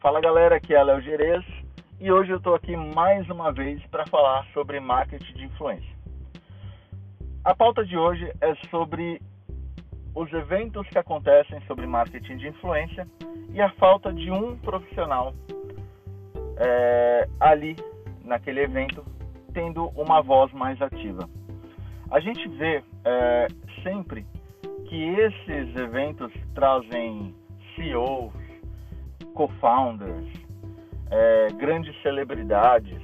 Fala galera, aqui é Léo Gerez e hoje eu estou aqui mais uma vez para falar sobre marketing de influência. A pauta de hoje é sobre os eventos que acontecem sobre marketing de influência e a falta de um profissional é, ali naquele evento tendo uma voz mais ativa. A gente vê é, sempre que esses eventos trazem CEOs, co-founders, é, grandes celebridades,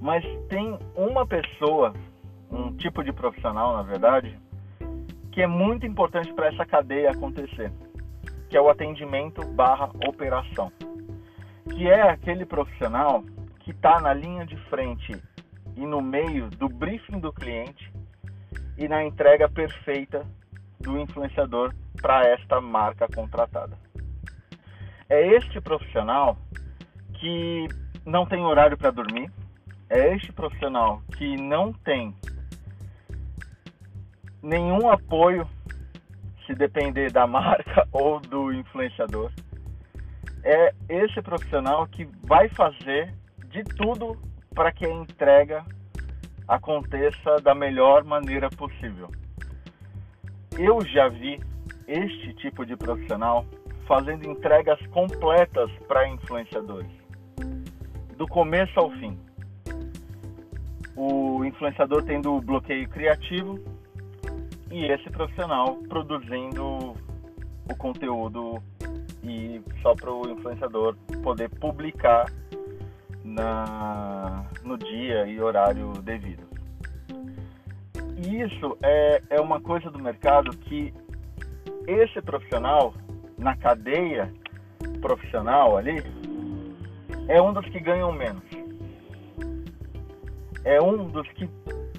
mas tem uma pessoa, um tipo de profissional, na verdade, que é muito importante para essa cadeia acontecer, que é o atendimento barra operação, que é aquele profissional que está na linha de frente e no meio do briefing do cliente e na entrega perfeita do influenciador para esta marca contratada. É este profissional que não tem horário para dormir, é este profissional que não tem nenhum apoio se depender da marca ou do influenciador. É esse profissional que vai fazer de tudo para que a entrega aconteça da melhor maneira possível. Eu já vi este tipo de profissional fazendo entregas completas para influenciadores, do começo ao fim. O influenciador tendo bloqueio criativo e esse profissional produzindo o conteúdo e só para o influenciador poder publicar na, no dia e horário devido. E isso é, é uma coisa do mercado que esse profissional, na cadeia profissional ali, é um dos que ganham menos. É um dos que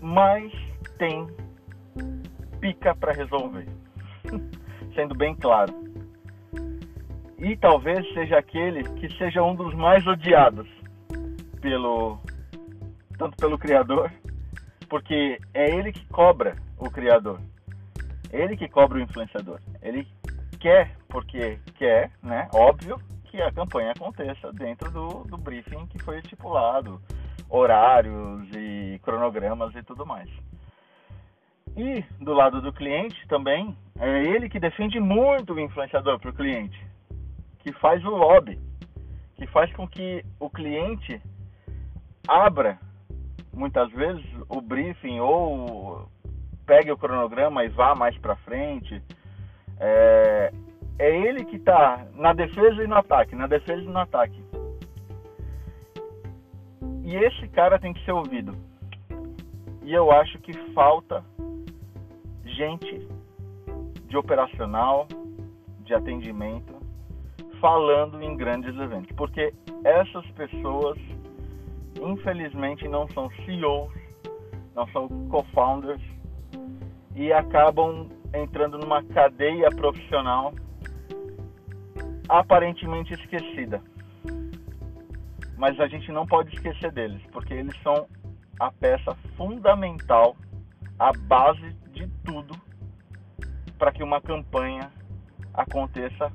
mais tem pica para resolver. Sendo bem claro. E talvez seja aquele que seja um dos mais odiados pelo tanto pelo criador, porque é ele que cobra o criador. Ele que cobra o influenciador. Ele quer, porque quer, né? Óbvio que a campanha aconteça dentro do, do briefing que foi estipulado, horários e cronogramas e tudo mais. E do lado do cliente também, é ele que defende muito o influenciador para o cliente, que faz o lobby, que faz com que o cliente abra muitas vezes o briefing ou pegue o cronograma e vá mais para frente. É, é ele que está na defesa e no ataque, na defesa e no ataque. E esse cara tem que ser ouvido. E eu acho que falta gente de operacional, de atendimento, falando em grandes eventos, porque essas pessoas infelizmente não são CEOs, não são co-founders e acabam entrando numa cadeia profissional aparentemente esquecida. Mas a gente não pode esquecer deles, porque eles são a peça fundamental, a base de tudo para que uma campanha aconteça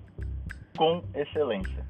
com excelência.